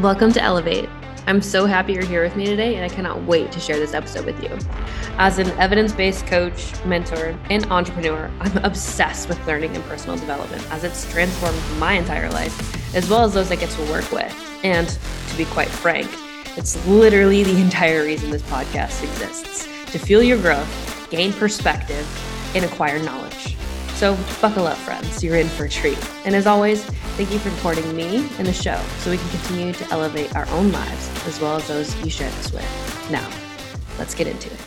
Welcome to Elevate. I'm so happy you're here with me today, and I cannot wait to share this episode with you. As an evidence based coach, mentor, and entrepreneur, I'm obsessed with learning and personal development as it's transformed my entire life, as well as those I get to work with. And to be quite frank, it's literally the entire reason this podcast exists to fuel your growth, gain perspective, and acquire knowledge. So, buckle up, friends. You're in for a treat. And as always, thank you for supporting me and the show so we can continue to elevate our own lives as well as those you share this with. Now, let's get into it.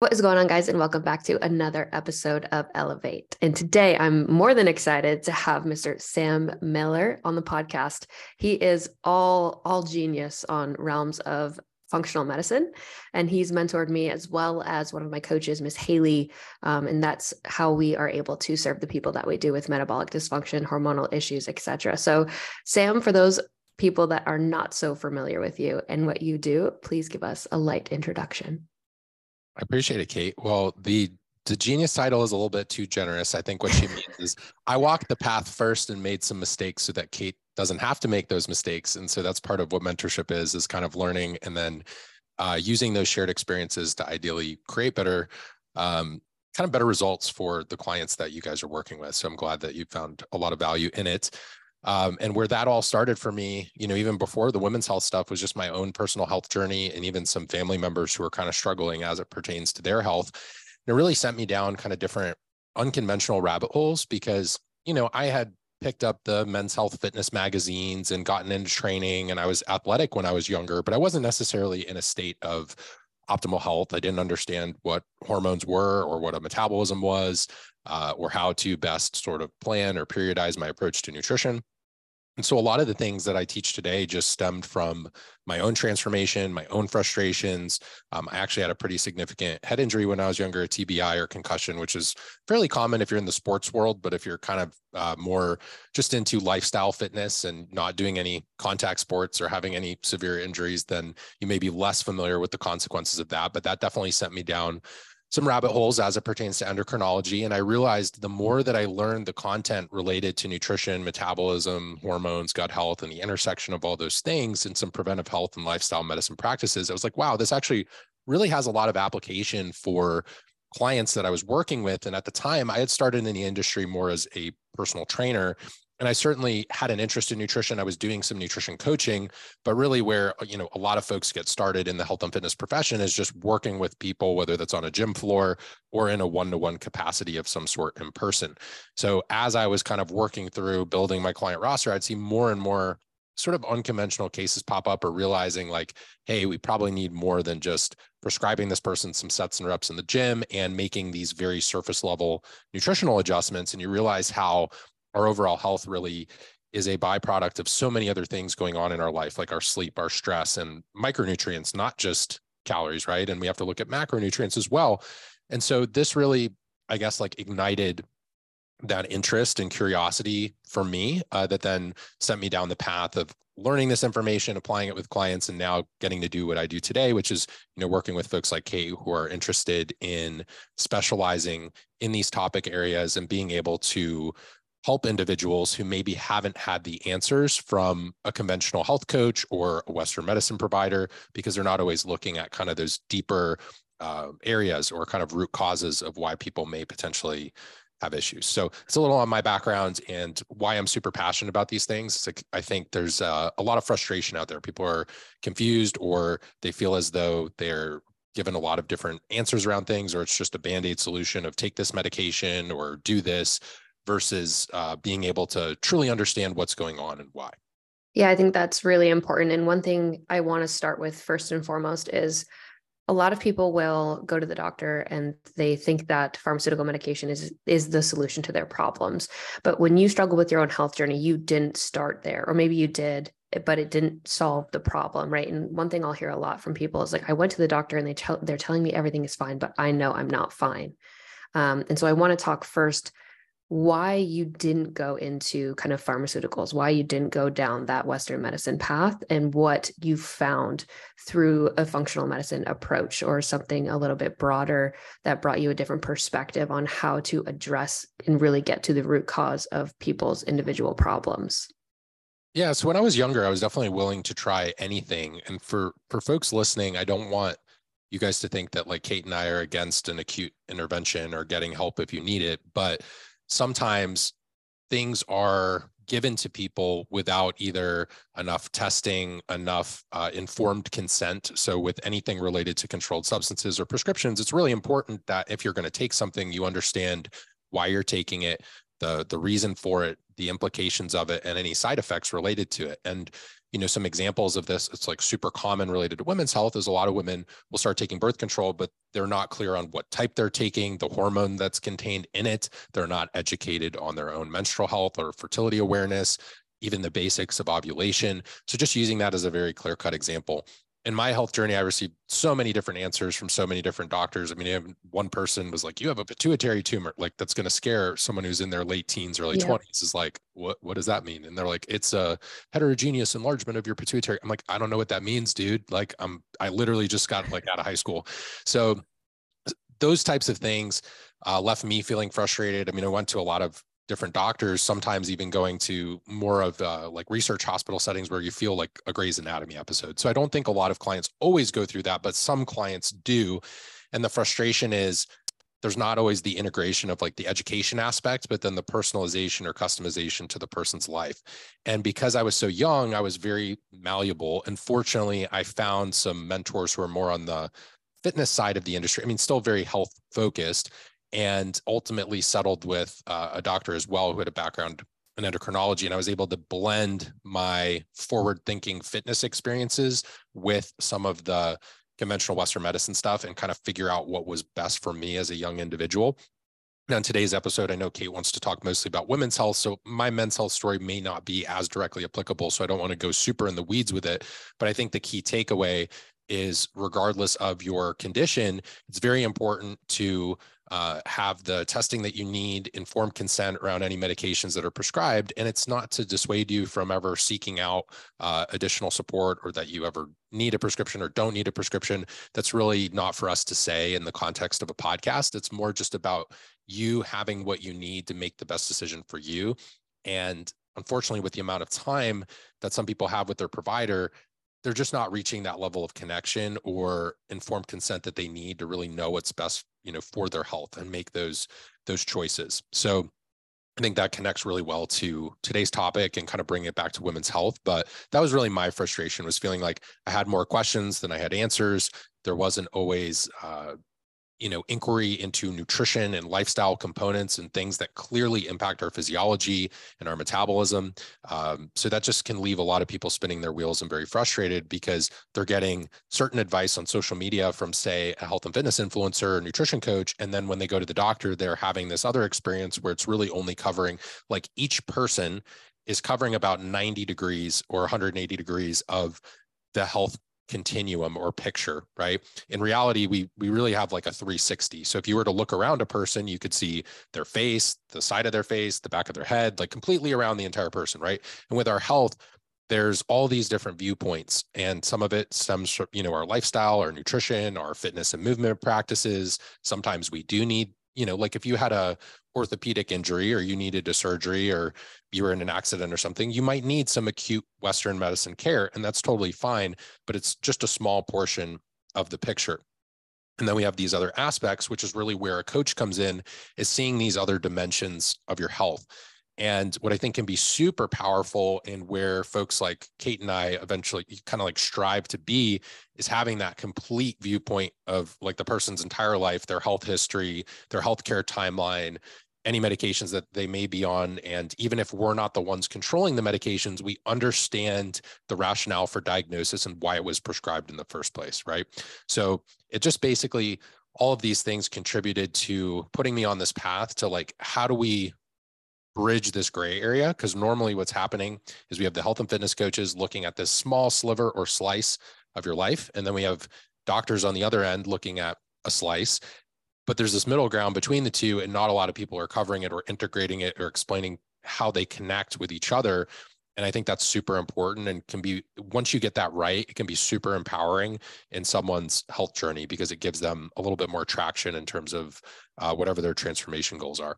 What is going on, guys? And welcome back to another episode of Elevate. And today I'm more than excited to have Mr. Sam Miller on the podcast. He is all all genius on realms of functional medicine. And he's mentored me as well as one of my coaches, Miss Haley. Um, and that's how we are able to serve the people that we do with metabolic dysfunction, hormonal issues, etc. So, Sam, for those people that are not so familiar with you and what you do, please give us a light introduction. I appreciate it, Kait. Well, the the genius title is a little bit too generous. I think what she means is I walked the path first and made some mistakes so that Kait doesn't have to make those mistakes. And so that's part of what mentorship is, is kind of learning and then uh, using those shared experiences to ideally create better, um, kind of better results for the clients that you guys are working with. So I'm glad that you found a lot of value in it. Um, and where that all started for me, you know, even before the women's health stuff was just my own personal health journey and even some family members who are kind of struggling as it pertains to their health. And it really sent me down kind of different unconventional rabbit holes because, you know, I had picked up the men's health fitness magazines and gotten into training and I was athletic when I was younger, but I wasn't necessarily in a state of optimal health. I didn't understand what hormones were or what a metabolism was uh, or how to best sort of plan or periodize my approach to nutrition. And so a lot of the things that I teach today just stemmed from my own transformation, my own frustrations. Um, I actually had a pretty significant head injury when I was younger, a TBI or concussion, which is fairly common if you're in the sports world. But if you're kind of uh, more just into lifestyle fitness and not doing any contact sports or having any severe injuries, then you may be less familiar with the consequences of that. But that definitely sent me down some rabbit holes as it pertains to endocrinology. And I realized the more that I learned the content related to nutrition, metabolism, hormones, gut health, and the intersection of all those things and some preventive health and lifestyle medicine practices, I was like, wow, this actually really has a lot of application for clients that I was working with. And at the time, I had started in the industry more as a personal trainer and I certainly had an interest in nutrition. I was doing some nutrition coaching, but really where uh, you know a lot of folks get started in the health and fitness profession is just working with people, whether that's on a gym floor or in a one-to-one capacity of some sort in person. So as I was kind of working through building my client roster, I'd see more and more sort of unconventional cases pop up or realizing like hey we probably need more than just prescribing this person some sets and reps in the gym and making these very surface level nutritional adjustments and you realize how our overall health really is a byproduct of so many other things going on in our life, like our sleep, our stress, and micronutrients, not just calories, right? And we have to look at macronutrients as well. And so this really, I guess, like ignited that interest and curiosity for me uh, that then sent me down the path of learning this information applying it with clients and now getting to do what i do today which is you know working with folks like kate who are interested in specializing in these topic areas and being able to help individuals who maybe haven't had the answers from a conventional health coach or a Western medicine provider because they're not always looking at kind of those deeper uh, areas or kind of root causes of why people may potentially have issues. So it's a little on my background and why I'm super passionate about these things. Like I think there's uh, a lot of frustration out there. People are confused or they feel as though they're given a lot of different answers around things or it's just a band-aid solution of take this medication or do this versus uh, being able to truly understand what's going on and why. Yeah, I think that's really important. And one thing I want to start with first and foremost is a lot of people will go to the doctor and they think that pharmaceutical medication is is the solution to their problems. But when you struggle with your own health journey, you didn't start there, or maybe you did, but it didn't solve the problem, right? And one thing I'll hear a lot from people is like, I went to the doctor and they tell they're telling me everything is fine, but I know I'm not fine. Um, and so I want to talk first why you didn't go into kind of pharmaceuticals, why you didn't go down that Western medicine path, and what you found through a functional medicine approach or something a little bit broader that brought you a different perspective on how to address and really get to the root cause of people's individual problems. Yeah, so when I was younger, I was definitely willing to try anything. And for for folks listening, I don't want you guys to think that like Kait and I are against an acute intervention or getting help if you need it, but sometimes things are given to people without either enough testing, enough uh, informed consent. So, with anything related to controlled substances or prescriptions, it's really important that if you're going to take something, you understand why you're taking it, the the reason for it, the implications of it, and any side effects related to it. And you know, some examples of this, it's like super common related to women's health is a lot of women will start taking birth control, but they're not clear on what type they're taking, the hormone that's contained in it. They're not educated on their own menstrual health or fertility awareness, even the basics of ovulation. So just using that as a very clear cut example in my health journey, I received so many different answers from so many different doctors. I mean, one person was like, "You have a pituitary tumor," like that's going to scare someone who's in their late teens, early twenties. Is like, what what does that mean? And they're like, "It's a heterogeneous enlargement of your pituitary." I'm like, I don't know what that means, dude. Like, I'm I literally just got like out of high school, so those types of things uh, left me feeling frustrated. I mean, I went to a lot of different doctors, sometimes even going to more of uh, like research hospital settings where you feel like a Grey's Anatomy episode. So I don't think a lot of clients always go through that, but some clients do. And the frustration is there's not always the integration of like the education aspect, but then the personalization or customization to the person's life. And because I was so young, I was very malleable. And fortunately, I found some mentors who are more on the fitness side of the industry. I mean, still very health focused and ultimately settled with uh, a doctor as well who had a background in endocrinology. And I was able to blend my forward thinking fitness experiences with some of the conventional Western medicine stuff and kind of figure out what was best for me as a young individual. Now, in today's episode, I know Kait wants to talk mostly about women's health. So my men's health story may not be as directly applicable. So I don't want to go super in the weeds with it. But I think the key takeaway is regardless of your condition, it's very important to uh, have the testing that you need, informed consent around any medications that are prescribed. And it's not to dissuade you from ever seeking out uh, additional support or that you ever need a prescription or don't need a prescription. That's really not for us to say in the context of a podcast. It's more just about you having what you need to make the best decision for you. And unfortunately, with the amount of time that some people have with their provider, they're just not reaching that level of connection or informed consent that they need to really know what's best you know for their health and make those those choices so I think that connects really well to today's topic and kind of bring it back to women's health. But that was really my frustration was feeling like I had more questions than I had answers. There wasn't always uh, you know inquiry into nutrition and lifestyle components and things that clearly impact our physiology and our metabolism um, so that just can leave a lot of people spinning their wheels and very frustrated because they're getting certain advice on social media from say a health and fitness influencer or nutrition coach and then when they go to the doctor they're having this other experience where it's really only covering like each person is covering about 90 degrees or 180 degrees of the health continuum or picture right? In reality we we really have like a 360 so if you were to look around a person you could see their face the side of their face the back of their head like completely around the entire person right? And with our health there's all these different viewpoints and some of it stems from you know our lifestyle our nutrition our fitness and movement practices. Sometimes we do need you know like if you had a orthopedic injury or you needed a surgery or you were in an accident or something, you might need some acute Western medicine care, and that's totally fine, but it's just a small portion of the picture. And then we have these other aspects, which is really where a coach comes in, is seeing these other dimensions of your health. And what I think can be super powerful and where folks like Kait and I eventually kind of like strive to be is having that complete viewpoint of like the person's entire life, their health history, their healthcare timeline, any medications that they may be on. And even if we're not the ones controlling the medications, we understand the rationale for diagnosis and why it was prescribed in the first place, right? So it just basically, all of these things contributed to putting me on this path to like, how do we bridge this gray area? Because normally what's happening is we have the health and fitness coaches looking at this small sliver or slice of your life. And then we have doctors on the other end looking at a slice but there's this middle ground between the two and not a lot of people are covering it or integrating it or explaining how they connect with each other and i think that's super important and can be once you get that right it can be super empowering in someone's health journey because it gives them a little bit more traction in terms of uh, whatever their transformation goals are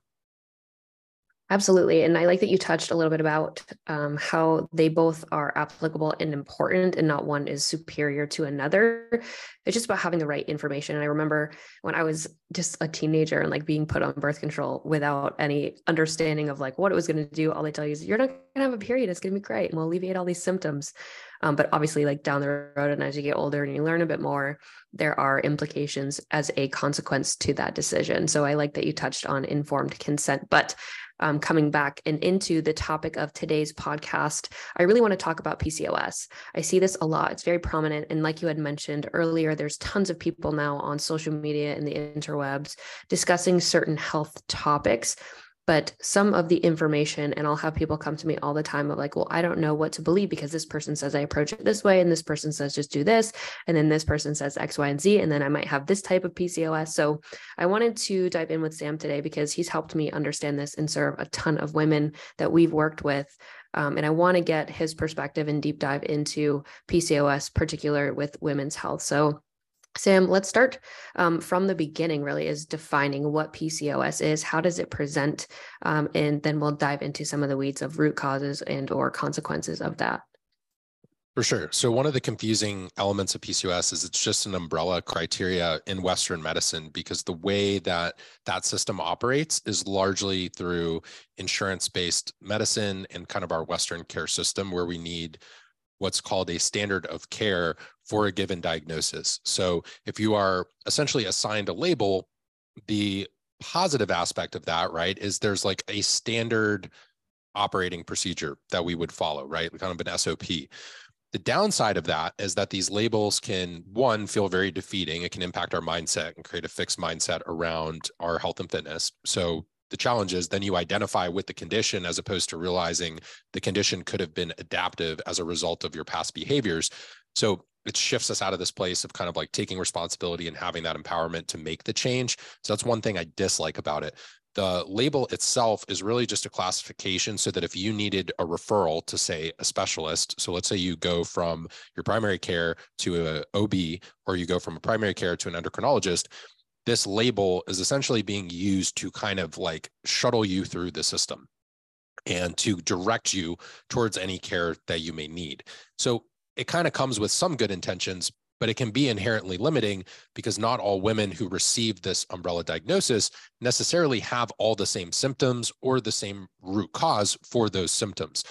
Absolutely. And I like that you touched a little bit about um, how they both are applicable and important, and not one is superior to another. It's just about having the right information. And I remember when I was just a teenager and like being put on birth control without any understanding of like what it was going to do. All they tell you is you're not going to have a period. It's going to be great and we'll alleviate all these symptoms. Um, but obviously, like down the road, and as you get older and you learn a bit more, there are implications as a consequence to that decision. So I like that you touched on informed consent. But um, coming back and into the topic of today's podcast, I really want to talk about PCOS. I see this a lot, it's very prominent. And like you had mentioned earlier, there's tons of people now on social media and the interwebs discussing certain health topics but some of the information and i'll have people come to me all the time of like well i don't know what to believe because this person says i approach it this way and this person says just do this and then this person says x y and z and then i might have this type of pcos so i wanted to dive in with sam today because he's helped me understand this and serve a ton of women that we've worked with um, and I want to get his perspective and deep dive into PCOS, particular with women's health. So Sam, let's start um, from the beginning, really, is defining what PCOS is. How does it present? Um, and then we'll dive into some of the weeds of root causes and or consequences of that. For sure. So one of the confusing elements of PCOS is it's just an umbrella criteria in Western medicine because the way that that system operates is largely through insurance-based medicine and kind of our Western care system where we need what's called a standard of care for a given diagnosis. So if you are essentially assigned a label, the positive aspect of that, right, is there's like a standard operating procedure that we would follow, right? Kind of an SOP. The downside of that is that these labels can, one, feel very defeating. It can impact our mindset and create a fixed mindset around our health and fitness. So the challenge is then you identify with the condition as opposed to realizing the condition could have been adaptive as a result of your past behaviors. So it shifts us out of this place of kind of like taking responsibility and having that empowerment to make the change. So that's one thing I dislike about it. The label itself is really just a classification so that if you needed a referral to say a specialist, so let's say you go from your primary care to a OB or you go from a primary care to an endocrinologist, this label is essentially being used to kind of like shuttle you through the system and to direct you towards any care that you may need. So it kind of comes with some good intentions, but it can be inherently limiting because not all women who receive this umbrella diagnosis necessarily have all the same symptoms or the same root cause for those symptoms.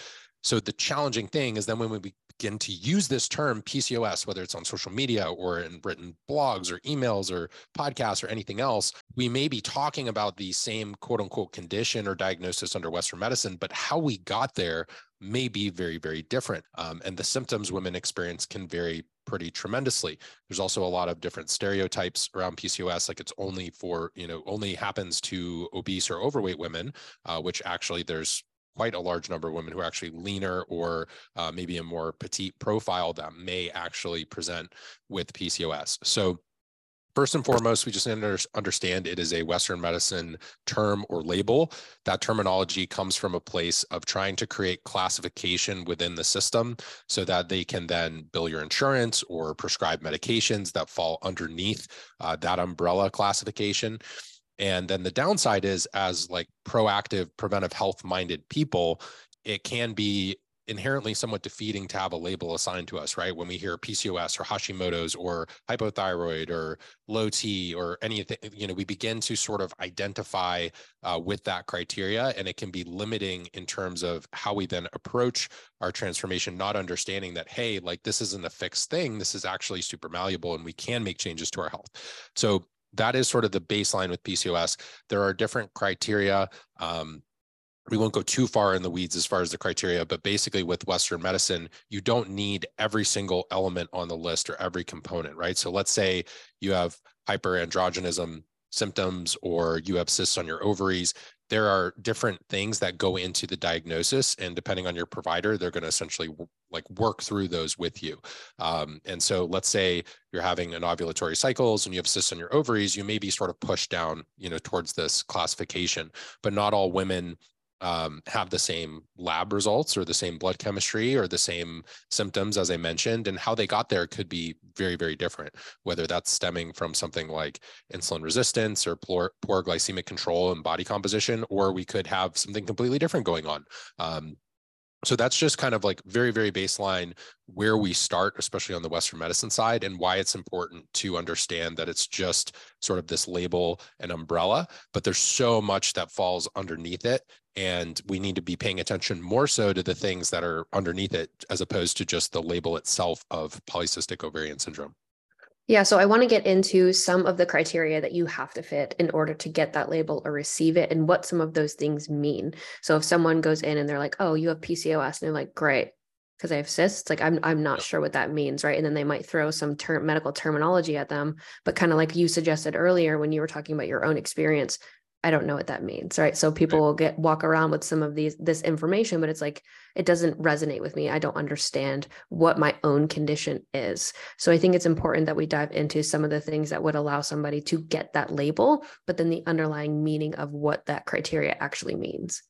So the challenging thing is then when we begin to use this term PCOS, whether it's on social media or in written blogs or emails or podcasts or anything else, we may be talking about the same quote unquote condition or diagnosis under Western medicine, but how we got there may be very, very different. Um, and the symptoms women experience can vary pretty tremendously. There's also a lot of different stereotypes around PCOS, like it's only for, you know, only happens to obese or overweight women, uh, which actually there's quite a large number of women who are actually leaner or uh, maybe a more petite profile that may actually present with PCOS. So First and foremost, we just understand it is a Western medicine term or label. That terminology comes from a place of trying to create classification within the system so that they can then bill your insurance or prescribe medications that fall underneath uh, that umbrella classification. And then the downside is, as like proactive, preventive health minded people, it can be inherently somewhat defeating to have a label assigned to us, right? When we hear PCOS or Hashimoto's or hypothyroid or low T or anything, you know, we begin to sort of identify uh, with that criteria, and it can be limiting in terms of how we then approach our transformation, not understanding that, hey, like this isn't a fixed thing. This is actually super malleable, and we can make changes to our health. So that is sort of the baseline with PCOS. There are different criteria. Um, we won't go too far in the weeds as far as the criteria, but basically with Western medicine, you don't need every single element on the list or every component, right? So let's say you have hyperandrogenism symptoms or you have cysts on your ovaries there are different things that go into the diagnosis and depending on your provider they're going to essentially like work through those with you. Um, and so let's say you're having anovulatory cycles and you have cysts on your ovaries you may be sort of pushed down you know towards this classification but not all women um, have the same lab results or the same blood chemistry or the same symptoms as I mentioned, and how they got there could be very, very different. Whether that's stemming from something like insulin resistance or poor, poor glycemic control and body composition, or we could have something completely different going on. Um, so that's just kind of like very very baseline where we start especially on the western medicine side and why it's important to understand that it's just sort of this label and umbrella but there's so much that falls underneath it and we need to be paying attention more so to the things that are underneath it as opposed to just the label itself of polycystic ovarian syndrome yeah, so I want to get into some of the criteria that you have to fit in order to get that label or receive it and what some of those things mean. So if someone goes in and they're like, "Oh, you have PCOS." And they're like, "Great." Because I have cysts, like I'm I'm not sure what that means, right? And then they might throw some term medical terminology at them, but kind of like you suggested earlier when you were talking about your own experience, I don't know what that means, right? So people will get walk around with some of these this information, but it's like it doesn't resonate with me. I don't understand what my own condition is. So I think it's important that we dive into some of the things that would allow somebody to get that label, but then the underlying meaning of what that criteria actually means.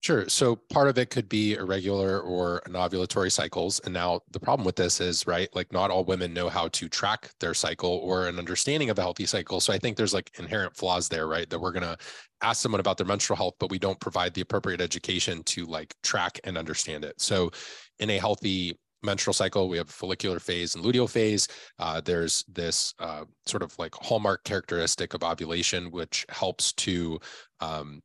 Sure. So part of it could be irregular or anovulatory cycles. And now the problem with this is, right, like not all women know how to track their cycle or an understanding of a healthy cycle. So I think there's like inherent flaws there, right? That we're going to ask someone about their menstrual health, but we don't provide the appropriate education to like track and understand it. So in a healthy menstrual cycle. We have follicular phase and luteal phase. Uh, there's this uh, sort of like hallmark characteristic of ovulation, which helps to um,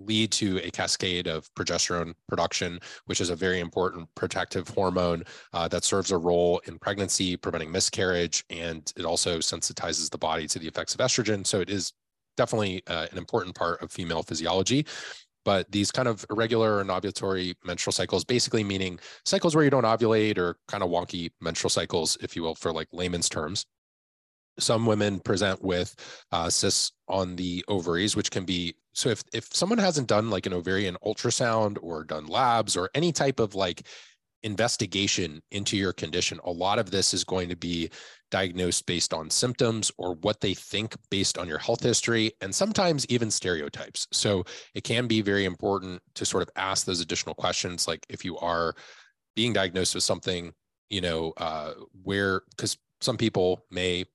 lead to a cascade of progesterone production, which is a very important protective hormone uh, that serves a role in pregnancy, preventing miscarriage, and it also sensitizes the body to the effects of estrogen. So it is definitely uh, an important part of female physiology. But these kind of irregular anovulatory menstrual cycles, basically meaning cycles where you don't ovulate or kind of wonky menstrual cycles, if you will, for like layman's terms some women present with uh, cysts on the ovaries, which can be so if if someone hasn't done like an ovarian ultrasound or done labs or any type of like investigation into your condition, a lot of this is going to be diagnosed based on symptoms or what they think based on your health history and sometimes even stereotypes. So it can be very important to sort of ask those additional questions like if you are being diagnosed with something, you know, uh, where because some people may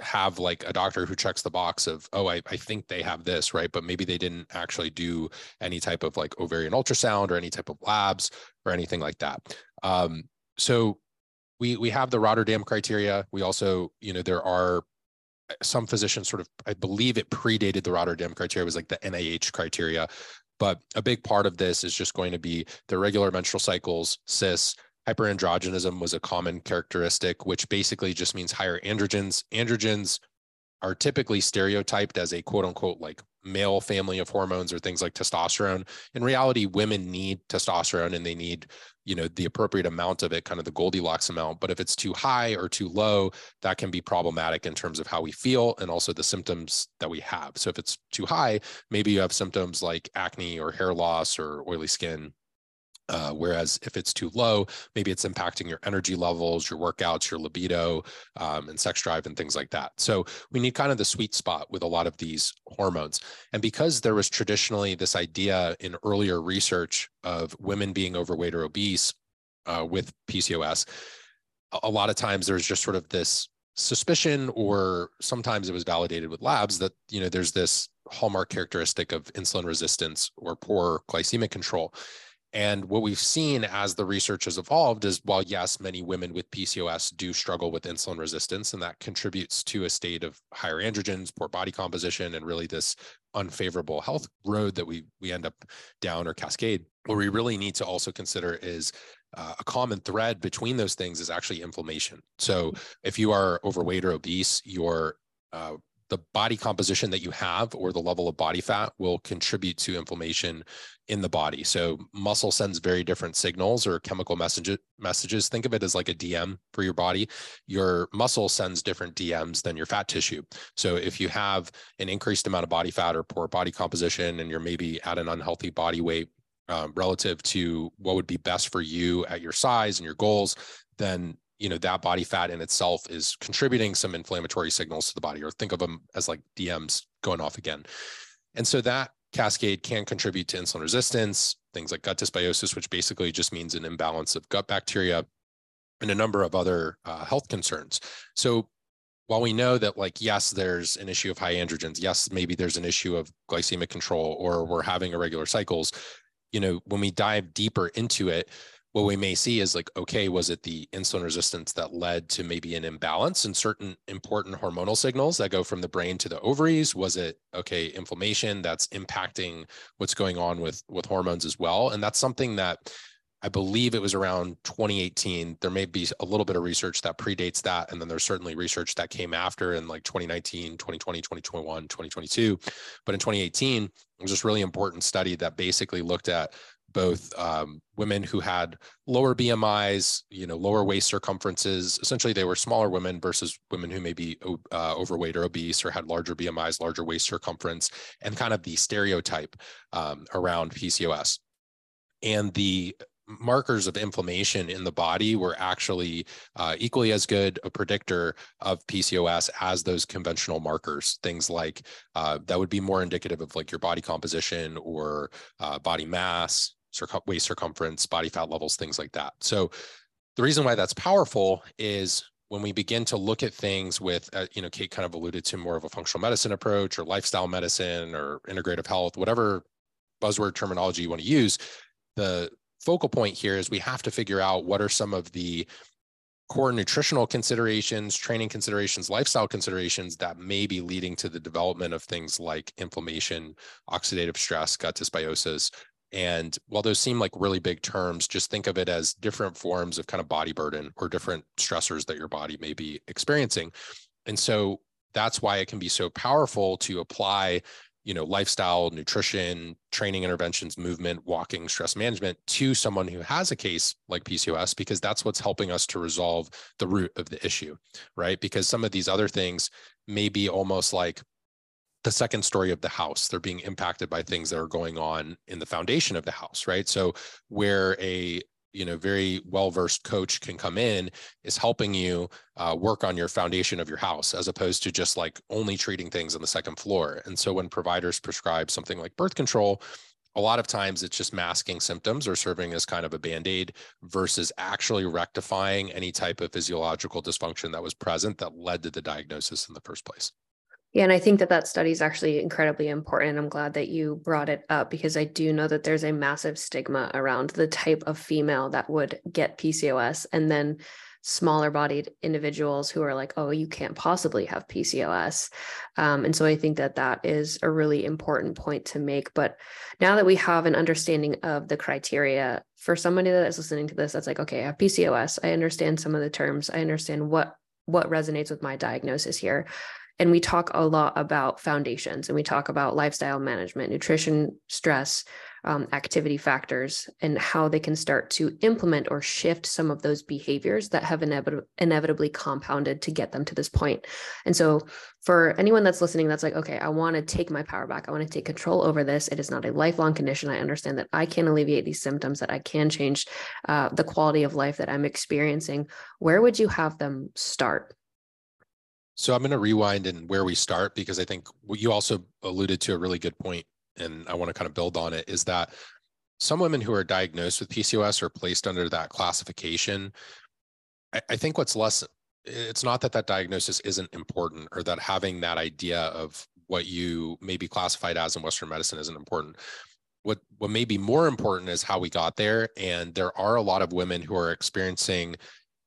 have like a doctor who checks the box of oh I, I think they have this right? But maybe they didn't actually do any type of like ovarian ultrasound or any type of labs or anything like that. Um, so we we have the rotterdam criteria. We also you know there are uh, some physicians sort of i believe it predated the rotterdam criteria. Was like the nih criteria. But a big part of this is just going to be the regular menstrual cycles cysts Hyperandrogenism was a common characteristic, which basically just means higher androgens. Androgens are typically stereotyped as a quote unquote like male family of hormones or things like testosterone. In reality, women need testosterone and they need, you know, the appropriate amount of it, kind of the Goldilocks amount. But if it's too high or too low, that can be problematic in terms of how we feel and also the symptoms that we have. So if it's too high, maybe you have symptoms like acne or hair loss or oily skin uh, whereas if it's too low, maybe it's impacting your energy levels, your workouts, your libido, um, and sex drive, and things like that. So we need kind of the sweet spot with a lot of these hormones. And because there was traditionally this idea in earlier research of women being overweight or obese uh, with PCOS, a lot of times there's just sort of this suspicion, or sometimes it was validated with labs that you know there's this hallmark characteristic of insulin resistance or poor glycemic control and what we've seen as the research has evolved is while, yes, many women with PCOS do struggle with insulin resistance, and that contributes to a state of higher androgens, poor body composition, and really this unfavorable health road that we, we end up down or cascade. What we really need to also consider is uh, a common thread between those things is actually inflammation. So if you are overweight or obese, your uh, the body composition that you have or the level of body fat will contribute to inflammation in the body. So muscle sends very different signals or chemical message, messages. Think of it as like a DM for your body. Your muscle sends different DMs than your fat tissue. So if you have an increased amount of body fat or poor body composition and you're maybe at an unhealthy body weight um, relative to what would be best for you at your size and your goals, then you know that body fat in itself is contributing some inflammatory signals to the body or think of them as like dms going off again and so that cascade can contribute to insulin resistance, things like gut dysbiosis, which basically just means an imbalance of gut bacteria, and a number of other uh, health concerns. So while we know that like yes there's an issue of high androgens yes maybe there's an issue of glycemic control or we're having irregular cycles you know when we dive deeper into it what we may see is like okay was it the insulin resistance that led to maybe an imbalance in certain important hormonal signals that go from the brain to the ovaries was it okay inflammation that's impacting what's going on with with hormones as well and that's something that I believe it was around 2018. There may be a little bit of research that predates that. And then there's certainly research that came after in like 2019, 2020, 2021, 2022. But in 2018, it was this really important study that basically looked at both um, women who had lower BMIs, you know, lower waist circumferences. Essentially, they were smaller women versus women who may be uh, overweight or obese or had larger BMIs, larger waist circumference, and kind of the stereotype um, around PCOS. And the markers of inflammation in the body were actually uh, equally as good a predictor of PCOS as those conventional markers. Things like uh, that would be more indicative of like your body composition or uh, body mass, circum- waist circumference, body fat levels, things like that. So the reason why that's powerful is when we begin to look at things with, uh, you know, Kait kind of alluded to more of a functional medicine approach or lifestyle medicine or integrative health, whatever buzzword terminology you want to use, the focal point here is we have to figure out what are some of the core nutritional considerations, training considerations, lifestyle considerations that may be leading to the development of things like inflammation, oxidative stress, gut dysbiosis. And while those seem like really big terms, just think of it as different forms of kind of body burden or different stressors that your body may be experiencing. And so that's why it can be so powerful to apply you know lifestyle nutrition training interventions movement walking stress management to someone who has a case like pcos because that's what's helping us to resolve the root of the issue right because some of these other things may be almost like the second story of the house they're being impacted by things that are going on in the foundation of the house right? So where a you know very well versed coach can come in is helping you uh, work on your foundation of your house as opposed to just like only treating things on the second floor. And so when providers prescribe something like birth control a lot of times it's just masking symptoms or serving as kind of a band-aid versus actually rectifying any type of physiological dysfunction that was present that led to the diagnosis in the first place yeah, and I think that that study is actually incredibly important. I'm glad that you brought it up because I do know that there's a massive stigma around the type of female that would get PCOS and then smaller bodied individuals who are like, oh, you can't possibly have PCOS. Um, and so I think that that is a really important point to make. But now that we have an understanding of the criteria for somebody that is listening to this, that's like, okay, I have PCOS. I understand some of the terms. I understand what what resonates with my diagnosis here and we talk a lot about foundations and we talk about lifestyle management, nutrition, stress, um, activity factors, and how they can start to implement or shift some of those behaviors that have inevit- inevitably compounded to get them to this point. And so, for anyone that's listening, that's like, okay, I want to take my power back. I want to take control over this. It is not a lifelong condition. I understand that I can alleviate these symptoms, that I can change uh, the quality of life that I'm experiencing. Where would you have them start? So I'm going to rewind and where we start because I think what you also alluded to a really good point, and I want to kind of build on it is that some women who are diagnosed with PCOS are placed under that classification. I, I think what's less, it's not that that diagnosis isn't important or that having that idea of what you may be classified as in Western medicine isn't important. What what may be more important is how we got there, and there are a lot of women who are experiencing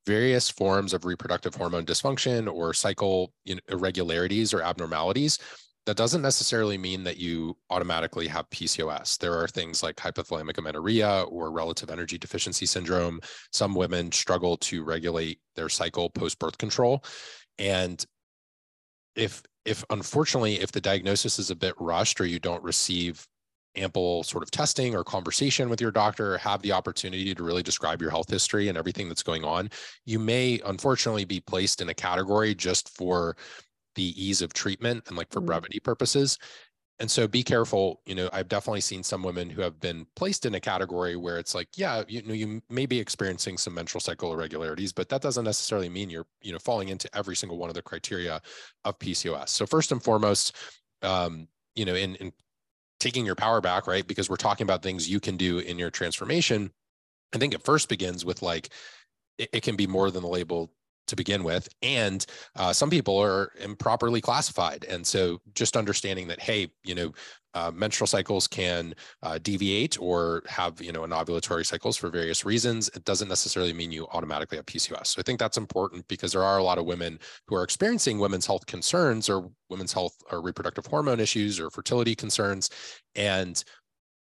various forms of reproductive hormone dysfunction or cycle irregularities or abnormalities that doesn't necessarily mean that you automatically have PCOS. There are things like hypothalamic amenorrhea or relative energy deficiency syndrome. Some women struggle to regulate their cycle post birth control. And if if unfortunately if the diagnosis is a bit rushed or you don't receive ample sort of testing or conversation with your doctor, have the opportunity to really describe your health history and everything that's going on, you may unfortunately be placed in a category just for the ease of treatment and like for mm-hmm. brevity purposes. And so be careful. You know, I've definitely seen some women who have been placed in a category where it's like, yeah, you know, you may be experiencing some menstrual cycle irregularities, but that doesn't necessarily mean you're, you know, falling into every single one of the criteria of PCOS. So first and foremost, um, you know, in, in taking your power back, right? Because we're talking about things you can do in your transformation. I think it first begins with like, it, it can be more than the label to begin with. And uh, some people are improperly classified. And so just understanding that, hey, you know, uh, menstrual cycles can uh, deviate or have, you know, anovulatory cycles for various reasons. It doesn't necessarily mean you automatically have PCOS. So I think that's important because there are a lot of women who are experiencing women's health concerns or women's health or reproductive hormone issues or fertility concerns. And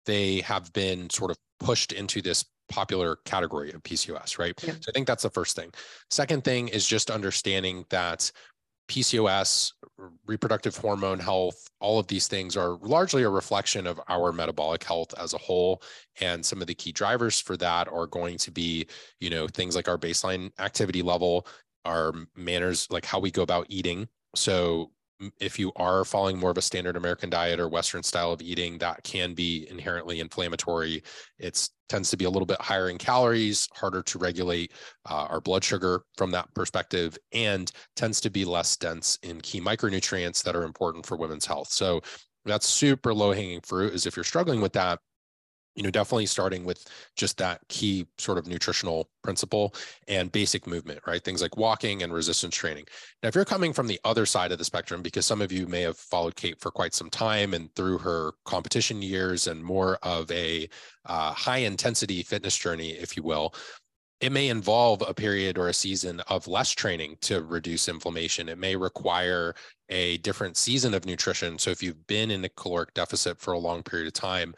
they have been sort of pushed into this popular category of PCOS, right? Yeah. So I think that's the first thing. Second thing is just understanding that PCOS, reproductive hormone health, all of these things are largely a reflection of our metabolic health as a whole. And some of the key drivers for that are going to be, you know, things like our baseline activity level, our manners, like how we go about eating. So if you are following more of a standard American diet or Western style of eating, that can be inherently inflammatory. It tends to be a little bit higher in calories, harder to regulate uh, our blood sugar from that perspective, and tends to be less dense in key micronutrients that are important for women's health. So that's super low hanging fruit is if you're struggling with that you know definitely starting with just that key sort of nutritional principle and basic movement right things like walking and resistance training now if you're coming from the other side of the spectrum because some of you may have followed kait for quite some time and through her competition years and more of a uh, high intensity fitness journey if you will it may involve a period or a season of less training to reduce inflammation. It may require a different season of nutrition. So, if you've been in a caloric deficit for a long period of time,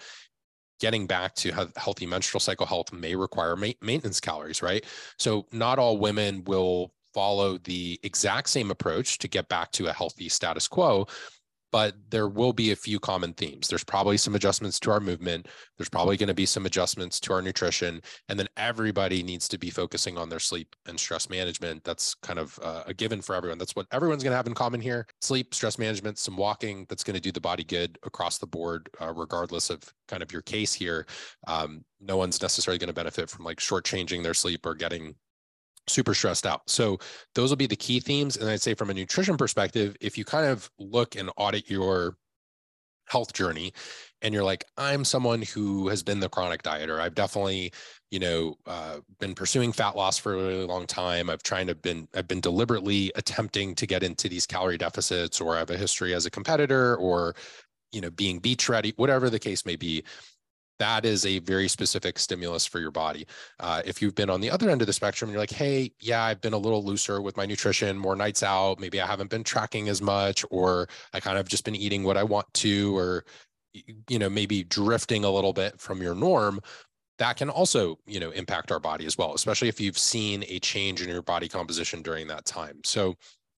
getting back to healthy menstrual cycle health may require ma- maintenance calories, right? So not all women will follow the exact same approach to get back to a healthy status quo, but there will be a few common themes. There's probably some adjustments to our movement. There's probably going to be some adjustments to our nutrition. And then everybody needs to be focusing on their sleep and stress management. That's kind of uh, a given for everyone. That's what everyone's going to have in common here sleep, stress management, some walking that's going to do the body good across the board, uh, regardless of kind of your case here. Um, no one's necessarily going to benefit from like shortchanging their sleep or getting super stressed out. So those will be the key themes. And I'd say from a nutrition perspective, if you kind of look and audit your health journey and you're like i'm someone who has been the chronic dieter i've definitely you know uh, been pursuing fat loss for a really long time i've trying to been i've been deliberately attempting to get into these calorie deficits or I have a history as a competitor or you know being beach ready whatever the case may be that is a very specific stimulus for your body. Uh, if you've been on the other end of the spectrum, you're like, hey, yeah, I've been a little looser with my nutrition, more nights out. Maybe I haven't been tracking as much, or I kind of just been eating what I want to, or you know, maybe drifting a little bit from your norm. That can also, you know, impact our body as well, especially if you've seen a change in your body composition during that time. So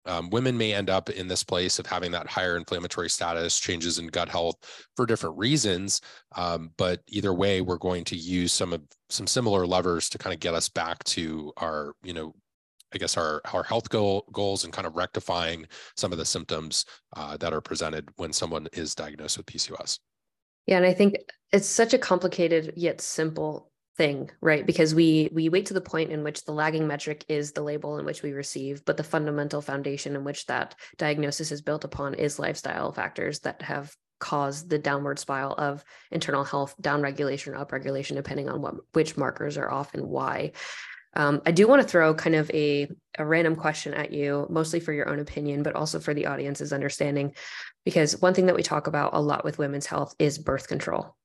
um, women may end up in this place of having that higher inflammatory status, changes in gut health for different reasons. Um, but either way, we're going to use some of some similar levers to kind of get us back to our, you know, I guess our our health goal, goals and kind of rectifying some of the symptoms uh, that are presented when someone is diagnosed with PCOS. Yeah, and I think it's such a complicated yet simple thing right because we we wait to the point in which the lagging metric is the label in which we receive but the fundamental foundation in which that diagnosis is built upon is lifestyle factors that have caused the downward spiral of internal health downregulation or upregulation depending on what which markers are off and why um, I do want to throw kind of a, a random question at you, mostly for your own opinion, but also for the audience's understanding. Because one thing that we talk about a lot with women's health is birth control.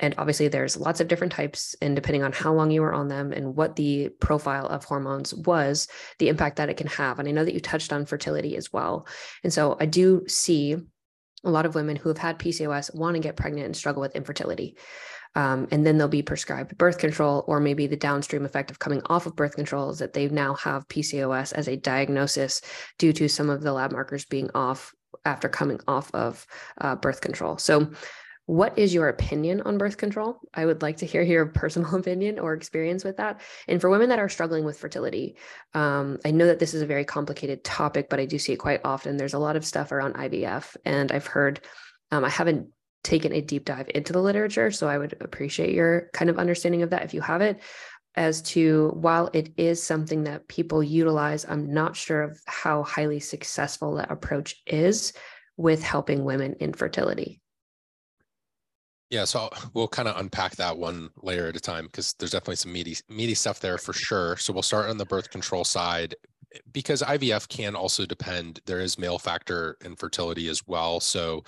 And obviously, there's lots of different types, and depending on how long you were on them and what the profile of hormones was, the impact that it can have. And I know that you touched on fertility as well. And so I do see a lot of women who have had PCOS want to get pregnant and struggle with infertility. Um, and then they'll be prescribed birth control, or maybe the downstream effect of coming off of birth control is that they now have PCOS as a diagnosis due to some of the lab markers being off after coming off of uh, birth control. So what is your opinion on birth control? I would like to hear your personal opinion or experience with that. And for women that are struggling with fertility, um, I know that this is a very complicated topic, but I do see it quite often. There's a lot of stuff around IVF, and I've heard, um, I haven't taken a deep dive into the literature, so I would appreciate your kind of understanding of that if you have it. As to while it is something that people utilize, I'm not sure of how highly successful that approach is with helping women in fertility. Yeah, so we'll kind of unpack that one layer at a time because there's definitely some meaty meaty stuff there for sure. So we'll start on the birth control side because IVF can also depend. There is male factor infertility as well. So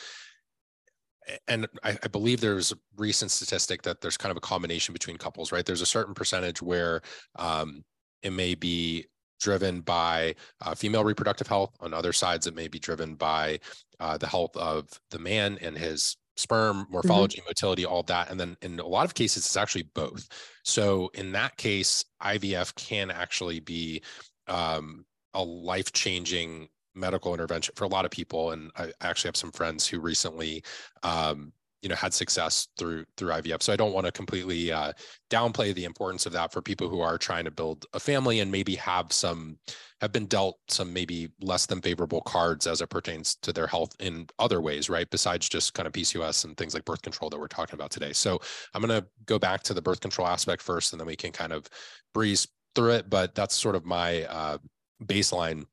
and I, I, believe there's a recent statistic that there's kind of a combination between couples, right? There's a certain percentage where um, it may be driven by uh, female reproductive health. On other sides, it may be driven by uh, the health of the man and his sperm mm-hmm. morphology mm-hmm. motility all that and then in a lot of cases it's actually both so in that case ivf can actually be um, a life-changing medical intervention for a lot of people and i actually have some friends who recently um, you know had success through through IVF. So I don't want to completely uh, downplay the importance of that for people who are trying to build a family and maybe have some have been dealt some maybe less than favorable cards as it pertains to their health in other ways, right? Besides just kind of PCOS and things like birth control that we're talking about today. So I'm going to go back to the birth control aspect first, and then we can kind of breeze through it. But that's sort of my uh, baseline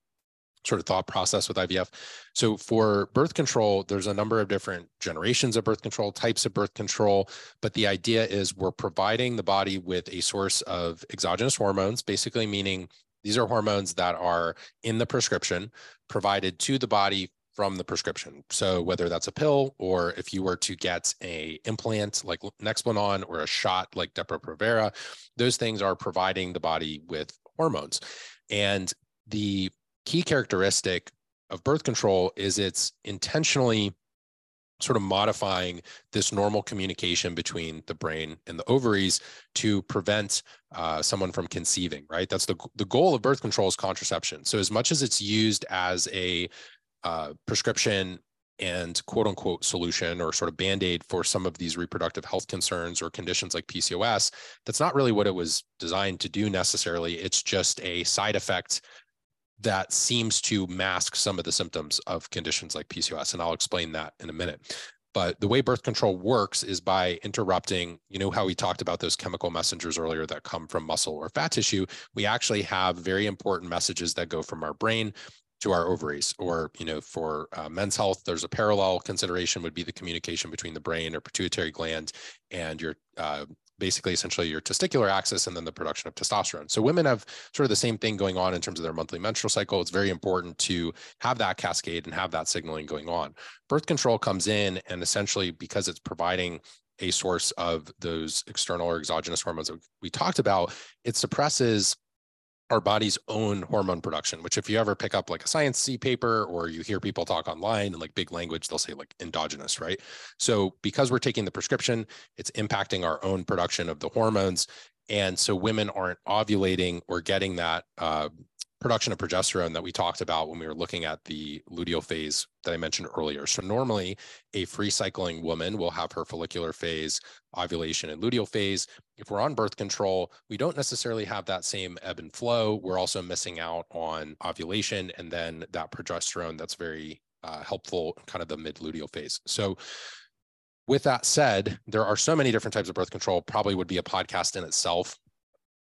sort of thought process with IVF. So for birth control, there's a number of different generations of birth control, types of birth control, but the idea is we're providing the body with a source of exogenous hormones, basically meaning these are hormones that are in the prescription provided to the body from the prescription. So whether that's a pill or if you were to get a implant like Nexplanon or a shot like Depo-Provera, those things are providing the body with hormones. And the key characteristic of birth control is it's intentionally sort of modifying this normal communication between the brain and the ovaries to prevent uh, someone from conceiving right? That's the, the goal of birth control is contraception. So as much as it's used as a uh, prescription and quote unquote solution or sort of band-aid for some of these reproductive health concerns or conditions like pcos that's not really what it was designed to do necessarily. It's just a side effect that seems to mask some of the symptoms of conditions like PCOS. And I'll explain that in a minute. But the way birth control works is by interrupting, you know, how we talked about those chemical messengers earlier that come from muscle or fat tissue. We actually have very important messages that go from our brain to our ovaries or you know for uh, men's health there's a parallel consideration would be the communication between the brain or pituitary gland and your uh, basically essentially your testicular axis and then the production of testosterone. So women have sort of the same thing going on in terms of their monthly menstrual cycle. It's very important to have that cascade and have that signaling going on. Birth control comes in and essentially because it's providing a source of those external or exogenous hormones that we talked about, it suppresses our body's own hormone production, which if you ever pick up like a science C paper or you hear people talk online and like big language, they'll say like endogenous, right? So because we're taking the prescription, it's impacting our own production of the hormones. And so women aren't ovulating or getting that uh, production of progesterone that we talked about when we were looking at the luteal phase that I mentioned earlier. So normally a free cycling woman will have her follicular phase, ovulation and luteal phase. If we're on birth control, we don't necessarily have that same ebb and flow. We're also missing out on ovulation and then that progesterone that's very uh, helpful kind of the mid luteal phase. So with that said, there are so many different types of birth control, probably would be a podcast in itself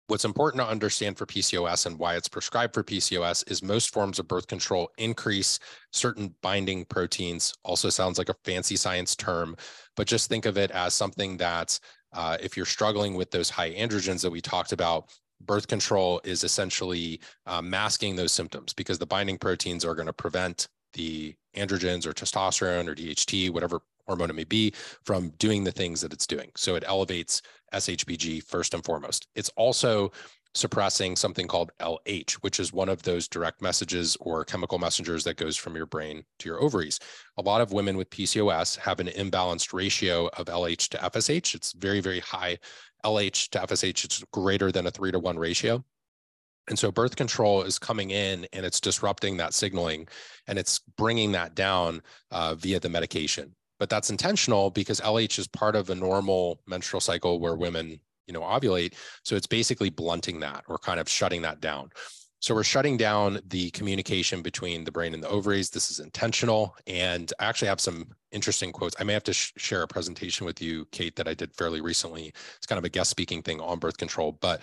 What's important to understand for PCOS and why it's prescribed for PCOS is most forms of birth control increase certain binding proteins. Also sounds like a fancy science term, but just think of it as something that uh, if you're struggling with those high androgens that we talked about, birth control is essentially uh, masking those symptoms because the binding proteins are going to prevent the androgens or testosterone or DHT, whatever hormone it may be, from doing the things that it's doing. So it elevates SHBG first and foremost. It's also suppressing something called LH, which is one of those direct messages or chemical messengers that goes from your brain to your ovaries. A lot of women with PCOS have an imbalanced ratio of LH to FSH. It's very, very high. LH to FSH, it's greater than a three to one ratio. And so birth control is coming in and it's disrupting that signaling and it's bringing that down uh, via the medication but that's intentional because LH is part of a normal menstrual cycle where women, you know, ovulate. So it's basically blunting that or kind of shutting that down. So we're shutting down the communication between the brain and the ovaries. This is intentional. And I actually have some interesting quotes. I may have to sh- share a presentation with you, Kait, that I did fairly recently. It's kind of a guest speaking thing on birth control, but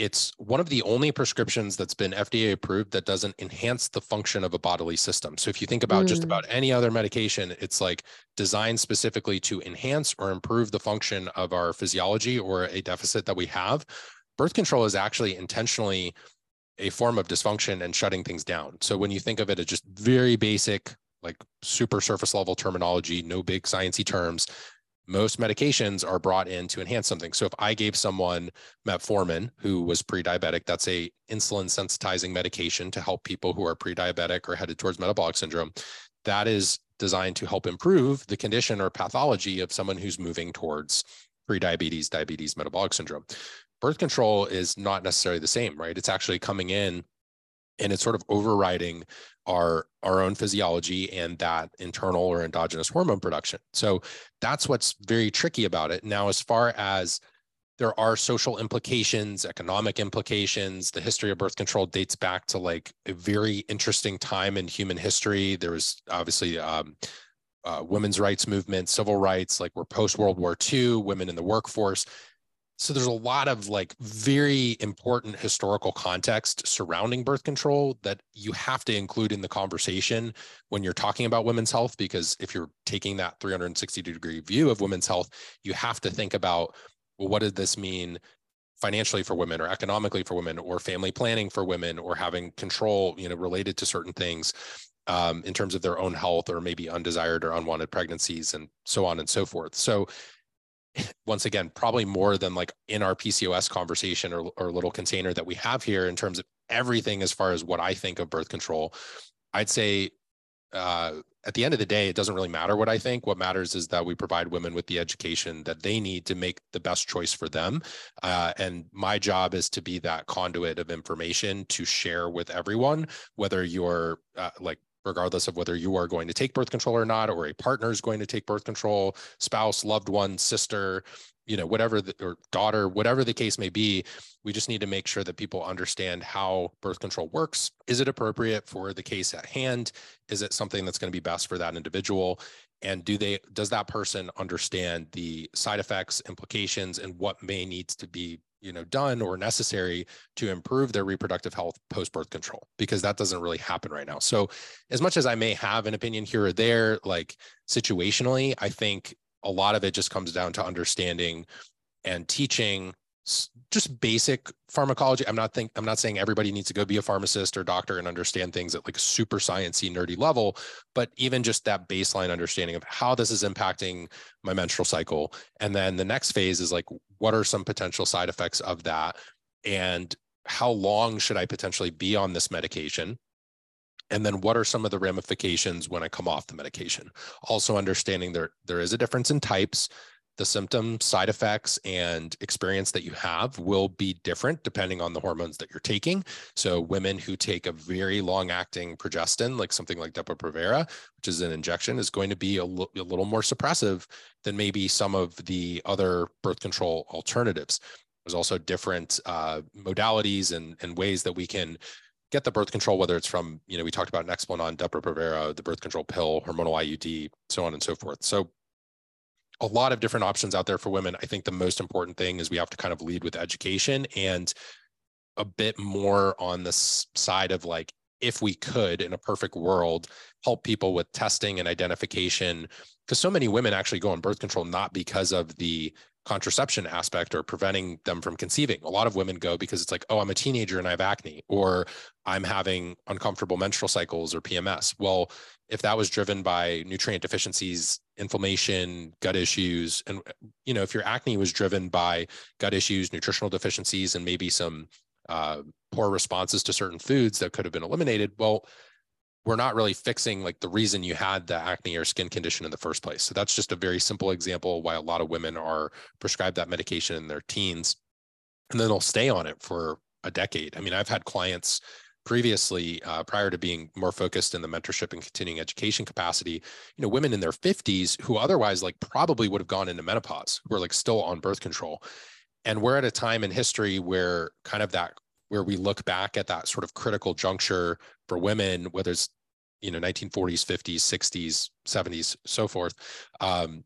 it's one of the only prescriptions that's been FDA approved that doesn't enhance the function of a bodily system. So if you think about mm. just about any other medication, it's like designed specifically to enhance or improve the function of our physiology or a deficit that we have. Birth control is actually intentionally a form of dysfunction and shutting things down. So when you think of it as just very basic, like super surface level terminology, no big sciencey terms, most medications are brought in to enhance something. So if I gave someone metformin who was pre-diabetic, that's a insulin sensitizing medication to help people who are pre-diabetic or headed towards metabolic syndrome. That is designed to help improve the condition or pathology of someone who's moving towards pre-diabetes, diabetes, metabolic syndrome. Birth control is not necessarily the same, right? It's actually coming in and it's sort of overriding our our own physiology and that internal or endogenous hormone production. So that's what's very tricky about it. Now as far as there are social implications economic implications the history of birth control dates back to like a very interesting time in human history. There was obviously um, uh, women's rights movement civil rights like we're post world war ii women in the workforce so there's a lot of like very important historical context surrounding birth control that you have to include in the conversation when you're talking about women's health because if you're taking that 360 degree view of women's health you have to think about well what did this mean financially for women or economically for women or family planning for women or having control you know related to certain things um, in terms of their own health or maybe undesired or unwanted pregnancies and so on and so forth. So once again, probably more than like in our PCOS conversation or, or little container that we have here in terms of everything as far as what I think of birth control. I'd say uh, at the end of the day, it doesn't really matter what I think. What matters is that we provide women with the education that they need to make the best choice for them. Uh, and my job is to be that conduit of information to share with everyone, whether you're uh, like regardless of whether you are going to take birth control or not, or a partner is going to take birth control, spouse, loved one, sister, you know, whatever, the, or daughter, whatever the case may be. We just need to make sure that people understand how birth control works. Is it appropriate for the case at hand? Is it something that's going to be best for that individual? And do they, does that person understand the side effects, implications, and what may needs to be you know done or necessary to improve their reproductive health post birth control because that doesn't really happen right now. So as much as i may have an opinion here or there like situationally i think a lot of it just comes down to understanding and teaching just basic pharmacology. I'm not think I'm not saying everybody needs to go be a pharmacist or doctor and understand things at like a super sciencey nerdy level, but even just that baseline understanding of how this is impacting my menstrual cycle. And then the next phase is like, what are some potential side effects of that? And how long should I potentially be on this medication? And then what are some of the ramifications when I come off the medication? Also understanding there there is a difference in types the symptoms, side effects, and experience that you have will be different depending on the hormones that you're taking. So, women who take a very long acting progestin, like something like Depo-Provera, which is an injection, is going to be a, l- a little more suppressive than maybe some of the other birth control alternatives. There's also different uh, modalities and, and ways that we can get the birth control, whether it's from, you know, we talked about Nexplanon, Depo-Provera, the birth control pill, hormonal IUD, so on and so forth. So a lot of different options out there for women. I think the most important thing is we have to kind of lead with education and a bit more on the side of like, if we could in a perfect world help people with testing and identification because so many women actually go on birth control not because of the contraception aspect or preventing them from conceiving. A lot of women go because it's like, oh, I'm a teenager and I have acne, or I'm having uncomfortable menstrual cycles or PMS. Well, if that was driven by nutrient deficiencies, inflammation, gut issues, and you know, if your acne was driven by gut issues, nutritional deficiencies, and maybe some uh, poor responses to certain foods that could have been eliminated, well, we're not really fixing like the reason you had the acne or skin condition in the first place. So that's just a very simple example why a lot of women are prescribed that medication in their teens, and then they'll stay on it for a decade. I mean, I've had clients previously uh, prior to being more focused in the mentorship and continuing education capacity you know women in their 50s who otherwise like probably would have gone into menopause who are like still on birth control. And we're at a time in history where kind of that where we look back at that sort of critical juncture for women whether it's you know 1940s 50s 60s 70s so forth um,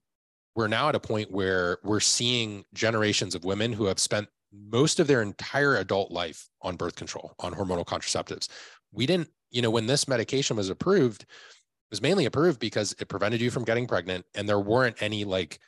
we're now at a point where we're seeing generations of women who have spent most of their entire adult life on birth control, on hormonal contraceptives. We didn't, you know, when this medication was approved, it was mainly approved because it prevented you from getting pregnant and there weren't any like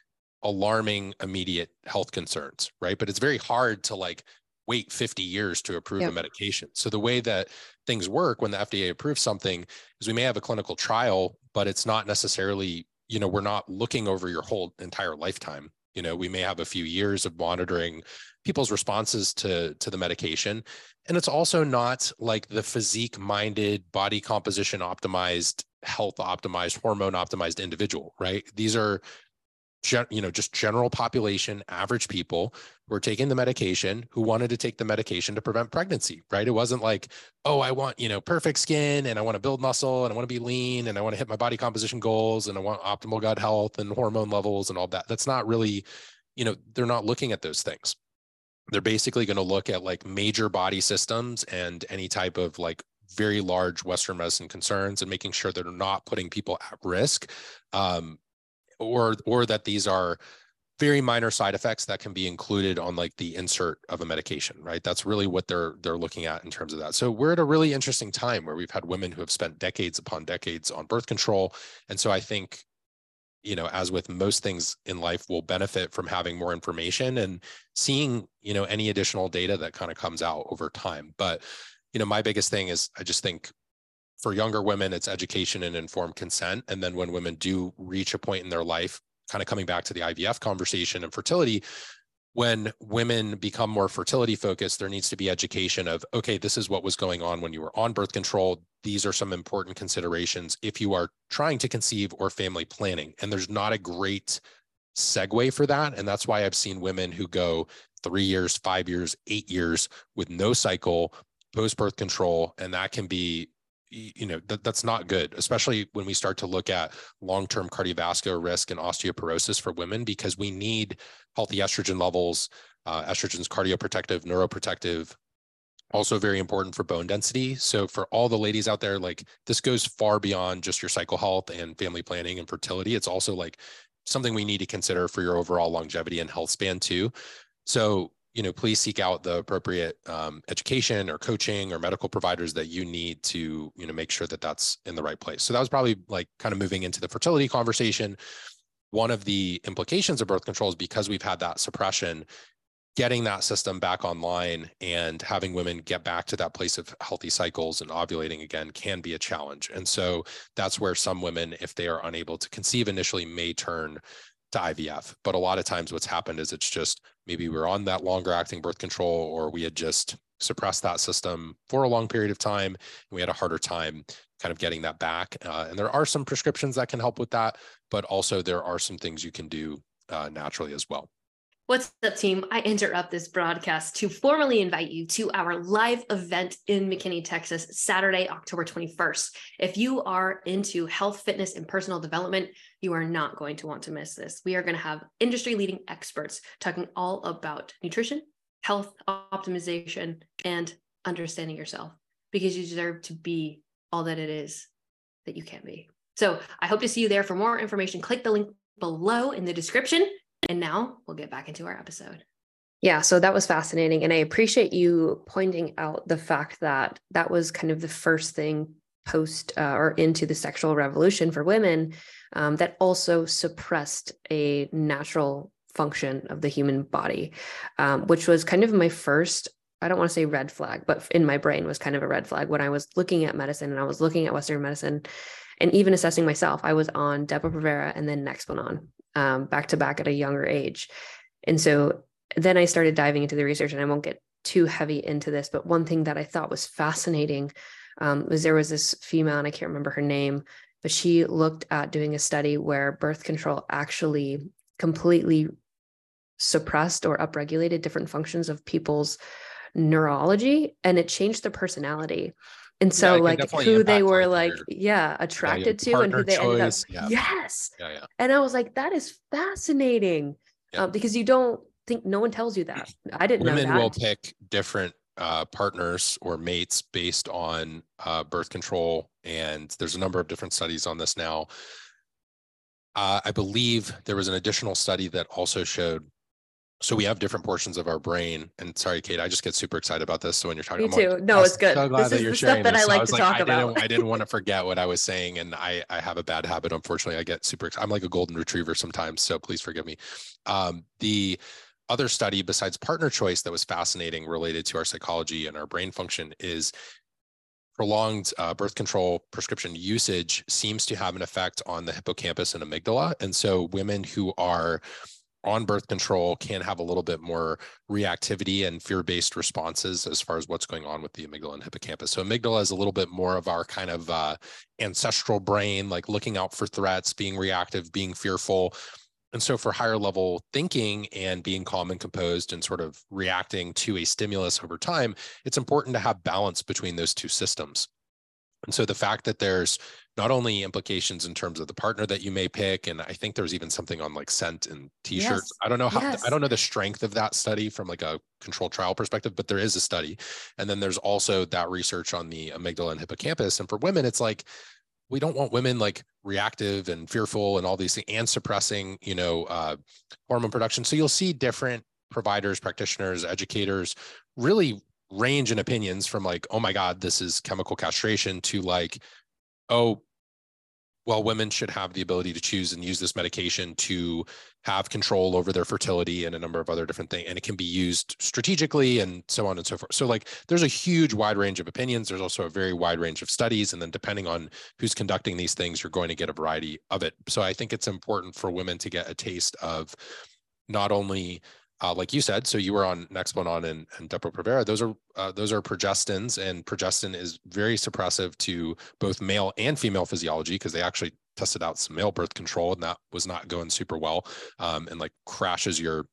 alarming immediate health concerns, right? But it's very hard to like wait 50 years to approve yep. a medication. So the way that things work when the FDA approves something is we may have a clinical trial, but it's not necessarily, you know, we're not looking over your whole entire lifetime. You know, we may have a few years of monitoring people's responses to to the medication. And it's also not like the physique minded body composition optimized health optimized hormone optimized individual right? These are you know just general population average people who are taking the medication who wanted to take the medication to prevent pregnancy right? It wasn't like oh i want you know perfect skin and i want to build muscle and i want to be lean and i want to hit my body composition goals and i want optimal gut health and hormone levels and all that. That's not really you know they're not looking at those things. They're basically going to look at like major body systems and any type of like very large western medicine concerns and making sure that they're not putting people at risk. Um, or or that these are very minor side effects that can be included on like the insert of a medication right? That's really what they're they're looking at in terms of that. So we're at a really interesting time where we've had women who have spent decades upon decades on birth control. And so i think you know as with most things in life will benefit from having more information and seeing you know any additional data that kind of comes out over time. But you know my biggest thing is i just think for younger women, it's education and informed consent. And then when women do reach a point in their life, kind of coming back to the IVF conversation and fertility, when women become more fertility focused, there needs to be education of, okay, this is what was going on when you were on birth control. These are some important considerations if you are trying to conceive or family planning. And there's not a great segue for that. And that's why I've seen women who go three years, five years, eight years with no cycle, post birth control. And that can be you know that, that's not good especially when we start to look at long-term cardiovascular risk and osteoporosis for women because we need healthy estrogen levels uh, estrogen's cardioprotective neuroprotective also very important for bone density. So for all the ladies out there like this goes far beyond just your cycle health and family planning and fertility. It's also like something we need to consider for your overall longevity and health span too. So you know, please seek out the appropriate um, education or coaching or medical providers that you need to, you know, make sure that that's in the right place. So that was probably like kind of moving into the fertility conversation. One of the implications of birth control is because we've had that suppression, getting that system back online and having women get back to that place of healthy cycles and ovulating again can be a challenge. And so that's where some women, if they are unable to conceive initially, may turn to IVF. But a lot of times what's happened is it's just maybe we're on that longer acting birth control or we had just suppressed that system for a long period of time and we had a harder time kind of getting that back. Uh, and there are some prescriptions that can help with that, but also there are some things you can do uh, naturally as well. What's up, team? I interrupt this broadcast to formally invite you to our live event in McKinney, Texas, Saturday, October 21st. If you are into health, fitness, and personal development, you are not going to want to miss this. We are going to have industry leading experts talking all about nutrition, health optimization, and understanding yourself because you deserve to be all that it is that you can be. So I hope to see you there. For more information, click the link below in the description and now we'll get back into our episode. Yeah, so that was fascinating. And I appreciate you pointing out the fact that that was kind of the first thing post uh, or into the sexual revolution for women um, that also suppressed a natural function of the human body, um, which was kind of my first. I don't want to say red flag, but in my brain was kind of a red flag when I was looking at medicine and I was looking at Western medicine and even assessing myself. I was on Depo-Provera and then Nexplanon um, back to back at a younger age. And so then I started diving into the research, and I won't get too heavy into this, but one thing that I thought was fascinating um, was there was this female, and I can't remember her name, but she looked at doing a study where birth control actually completely suppressed or upregulated different functions of people's neurology and it changed their personality and so yeah, like who they were like yeah attracted yeah, to and who they choice. ended up yeah. yes yeah, yeah. and i was like that is fascinating um, because you don't think no one tells you that i didn't women know women will pick different uh, partners or mates based on uh, birth control and there's a number of different studies on this now uh, i believe there was an additional study that also showed so we have different portions of our brain. And sorry, Kait, I just get super excited about this. So when you're talking, me too. Like, no, it's good. So glad this that is you're the sharing stuff that this. I like I to like, talk I about. Didn't, I didn't want to forget what I was saying, and I I have a bad habit. Unfortunately, I get super. I'm like a golden retriever sometimes, so please forgive me. Um, the other study besides partner choice that was fascinating related to our psychology and our brain function is prolonged uh, birth control prescription usage seems to have an effect on the hippocampus and amygdala. And so women who are on birth control can have a little bit more reactivity and fear-based responses as far as what's going on with the amygdala and hippocampus. So amygdala is a little bit more of our kind of uh, ancestral brain, like looking out for threats, being reactive, being fearful. And so for higher level thinking and being calm and composed and sort of reacting to a stimulus over time, it's important to have balance between those two systems. And so the fact that there's not only implications in terms of the partner that you may pick, and I think there's even something on like scent and t-shirts. Yes. I don't know how yes. I don't know the strength of that study from like a controlled trial perspective, but there is a study. And then there's also that research on the amygdala and hippocampus. And for women, it's like we don't want women like reactive and fearful and all these things and suppressing, you know, uh, hormone production. So you'll see different providers, practitioners, educators really range in opinions from like, oh my God, this is chemical castration to like, oh, well, women should have the ability to choose and use this medication to have control over their fertility and a number of other different things. And it can be used strategically and so on and so forth. So, like, there's a huge wide range of opinions. There's also a very wide range of studies. And then, depending on who's conducting these things, you're going to get a variety of it. So, I think it's important for women to get a taste of not only uh, like you said, so you were on Nexplanon and, and Depo-Provera. Those are uh, those are progestins, and progestin is very suppressive to both male and female physiology because they actually tested out some male birth control, and that was not going super well, um, and like crashes your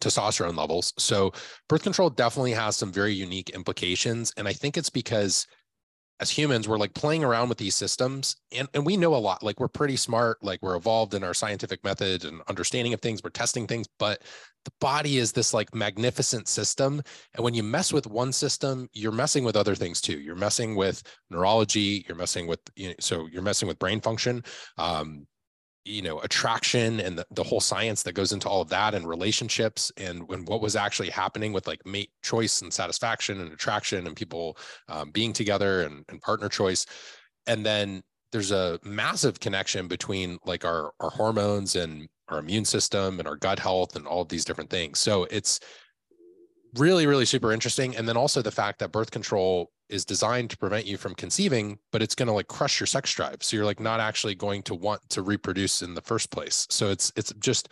testosterone levels. So birth control definitely has some very unique implications, and I think it's because as humans we're like playing around with these systems and, and we know a lot like we're pretty smart like we're evolved in our scientific method and understanding of things we're testing things but the body is this like magnificent system and when you mess with one system you're messing with other things too. You're messing with neurology you're messing with you know, so you're messing with brain function um, you know attraction and the, the whole science that goes into all of that and relationships and when what was actually happening with like mate choice and satisfaction and attraction and people um, being together and, and partner choice and then there's a massive connection between like our our hormones and our immune system and our gut health and all of these different things. So it's really, really super interesting. And then also the fact that birth control is designed to prevent you from conceiving, but it's going to like crush your sex drive. So you're like not actually going to want to reproduce in the first place. So it's it's just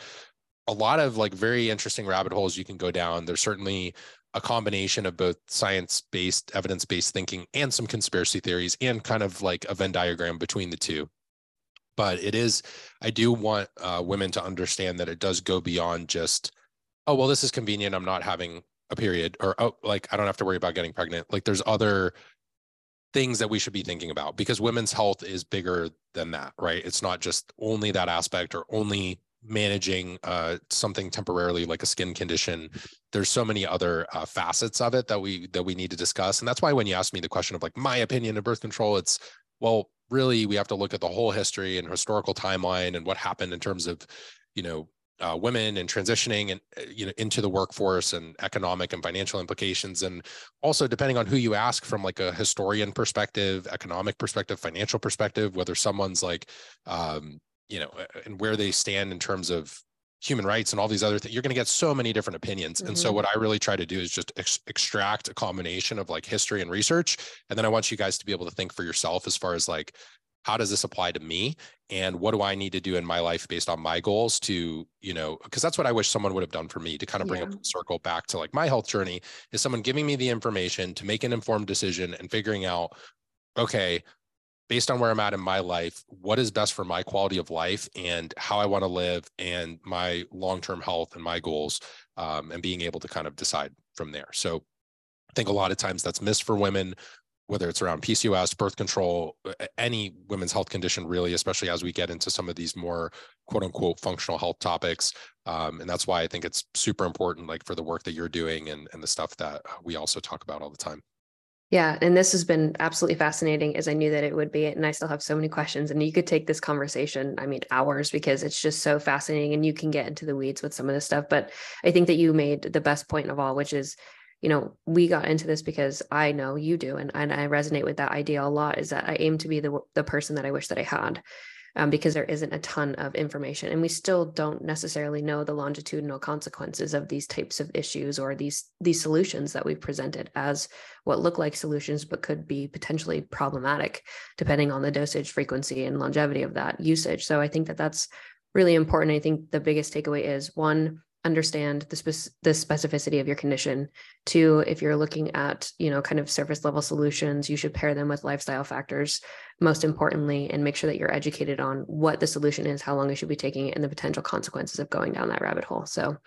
a lot of like very interesting rabbit holes you can go down. There's certainly a combination of both science-based, evidence-based thinking and some conspiracy theories and kind of like a Venn diagram between the two but it is i do want uh, women to understand that it does go beyond just oh well this is convenient i'm not having a period or oh like i don't have to worry about getting pregnant. Like there's other things that we should be thinking about because women's health is bigger than that right? It's not just only that aspect or only managing uh, something temporarily like a skin condition. There's so many other uh, facets of it that we that we need to discuss. And that's why when you ask me the question of like my opinion of birth control it's well really we have to look at the whole history and historical timeline and what happened in terms of you know uh, women and transitioning and uh, you know into the workforce and economic and financial implications and also depending on who you ask from like a historian perspective economic perspective financial perspective whether someone's like um, you know and where they stand in terms of human rights and all these other things you're going to get so many different opinions mm-hmm. and so mm-hmm. what i really try to do is just ex- extract a combination of like history and research and then i want you guys to be able to think for yourself as far as like how does this apply to me and what do i need to do in my life based on my goals to you know because that's what i wish someone would have done for me to kind of bring yeah. a circle back to like my health journey is someone giving me the information to make an informed decision and figuring out okay based on where I'm at in my life, what is best for my quality of life and how I want to live and my long term health and my goals, um, and being able to kind of decide from there. So I think a lot of times that's missed for women, whether it's around PCOS, birth control, any women's health condition, really, especially as we get into some of these more quote unquote functional health topics. Um, and that's why I think it's super important, like for the work that you're doing and, and the stuff that we also talk about all the time. Yeah, and this has been absolutely fascinating as I knew that it would be. And I still have so many questions. And you could take this conversation, I mean, hours because it's just so fascinating and you can get into the weeds with some of this stuff. But I think that you made the best point of all, which is, you know, we got into this because I know you do. And, and I resonate with that idea a lot is that I aim to be the, the person that I wish that I had um, because there isn't a ton of information and we still don't necessarily know the longitudinal consequences of these types of issues or these these solutions that we've presented as what look like solutions but could be potentially problematic depending on the dosage frequency and longevity of that usage so i think that that's really important i think the biggest takeaway is one understand the, the specificity of your condition. Two if you're looking at you know kind of surface level solutions you should pair them with lifestyle factors most importantly and make sure that you're educated on what the solution is how long you should be taking it and the potential consequences of going down that rabbit hole. So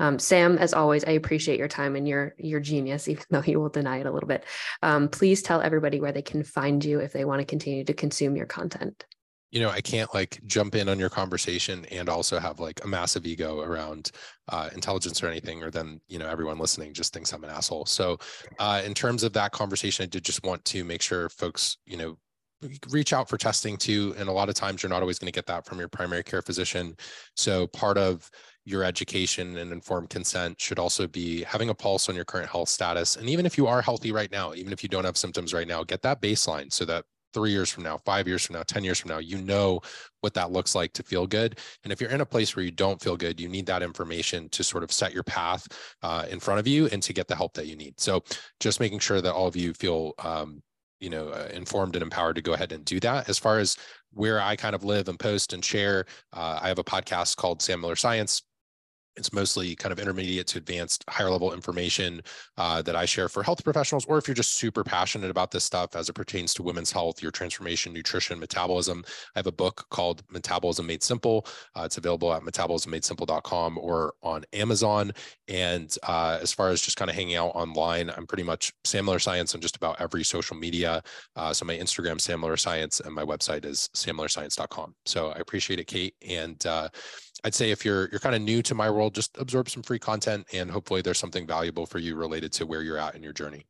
um, Sam, as always, I appreciate your time and your your genius, even though you will deny it a little bit. Um, please tell everybody where they can find you if they want to continue to consume your content you know, I can't like jump in on your conversation and also have like a massive ego around uh, intelligence or anything, or then, you know, everyone listening just thinks I'm an asshole. So, uh, in terms of that conversation, I did just want to make sure folks, you know, reach out for testing too. And a lot of times you're not always going to get that from your primary care physician. So, part of your education and informed consent should also be having a pulse on your current health status. And even if you are healthy right now, even if you don't have symptoms right now, get that baseline so that three years from now, five years from now, 10 years from now, you know what that looks like to feel good. And if you're in a place where you don't feel good, you need that information to sort of set your path uh, in front of you and to get the help that you need. So just making sure that all of you feel, um, you know, uh, informed and empowered to go ahead and do that. As far as where I kind of live and post and share, uh, I have a podcast called Sam Miller Science it's mostly kind of intermediate to advanced higher level information uh, that I share for health professionals, or if you're just super passionate about this stuff as it pertains to women's health, your transformation, nutrition, metabolism. I have a book called Metabolism Made Simple. Uh, it's available at metabolismmadesimple.com or on Amazon. And uh, as far as just kind of hanging out online, I'm pretty much Sam Miller Science on just about every social media. Uh, so my Instagram, Sam Science, and my website is sammillerscience.com. So I appreciate it, Kait. And uh, I'd say if you're you're kind of new to my world, just absorb some free content and hopefully there's something valuable for you related to where you're at in your journey.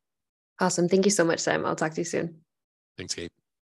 Awesome. Thank you so much, Sam. I'll talk to you soon. Thanks, Kait.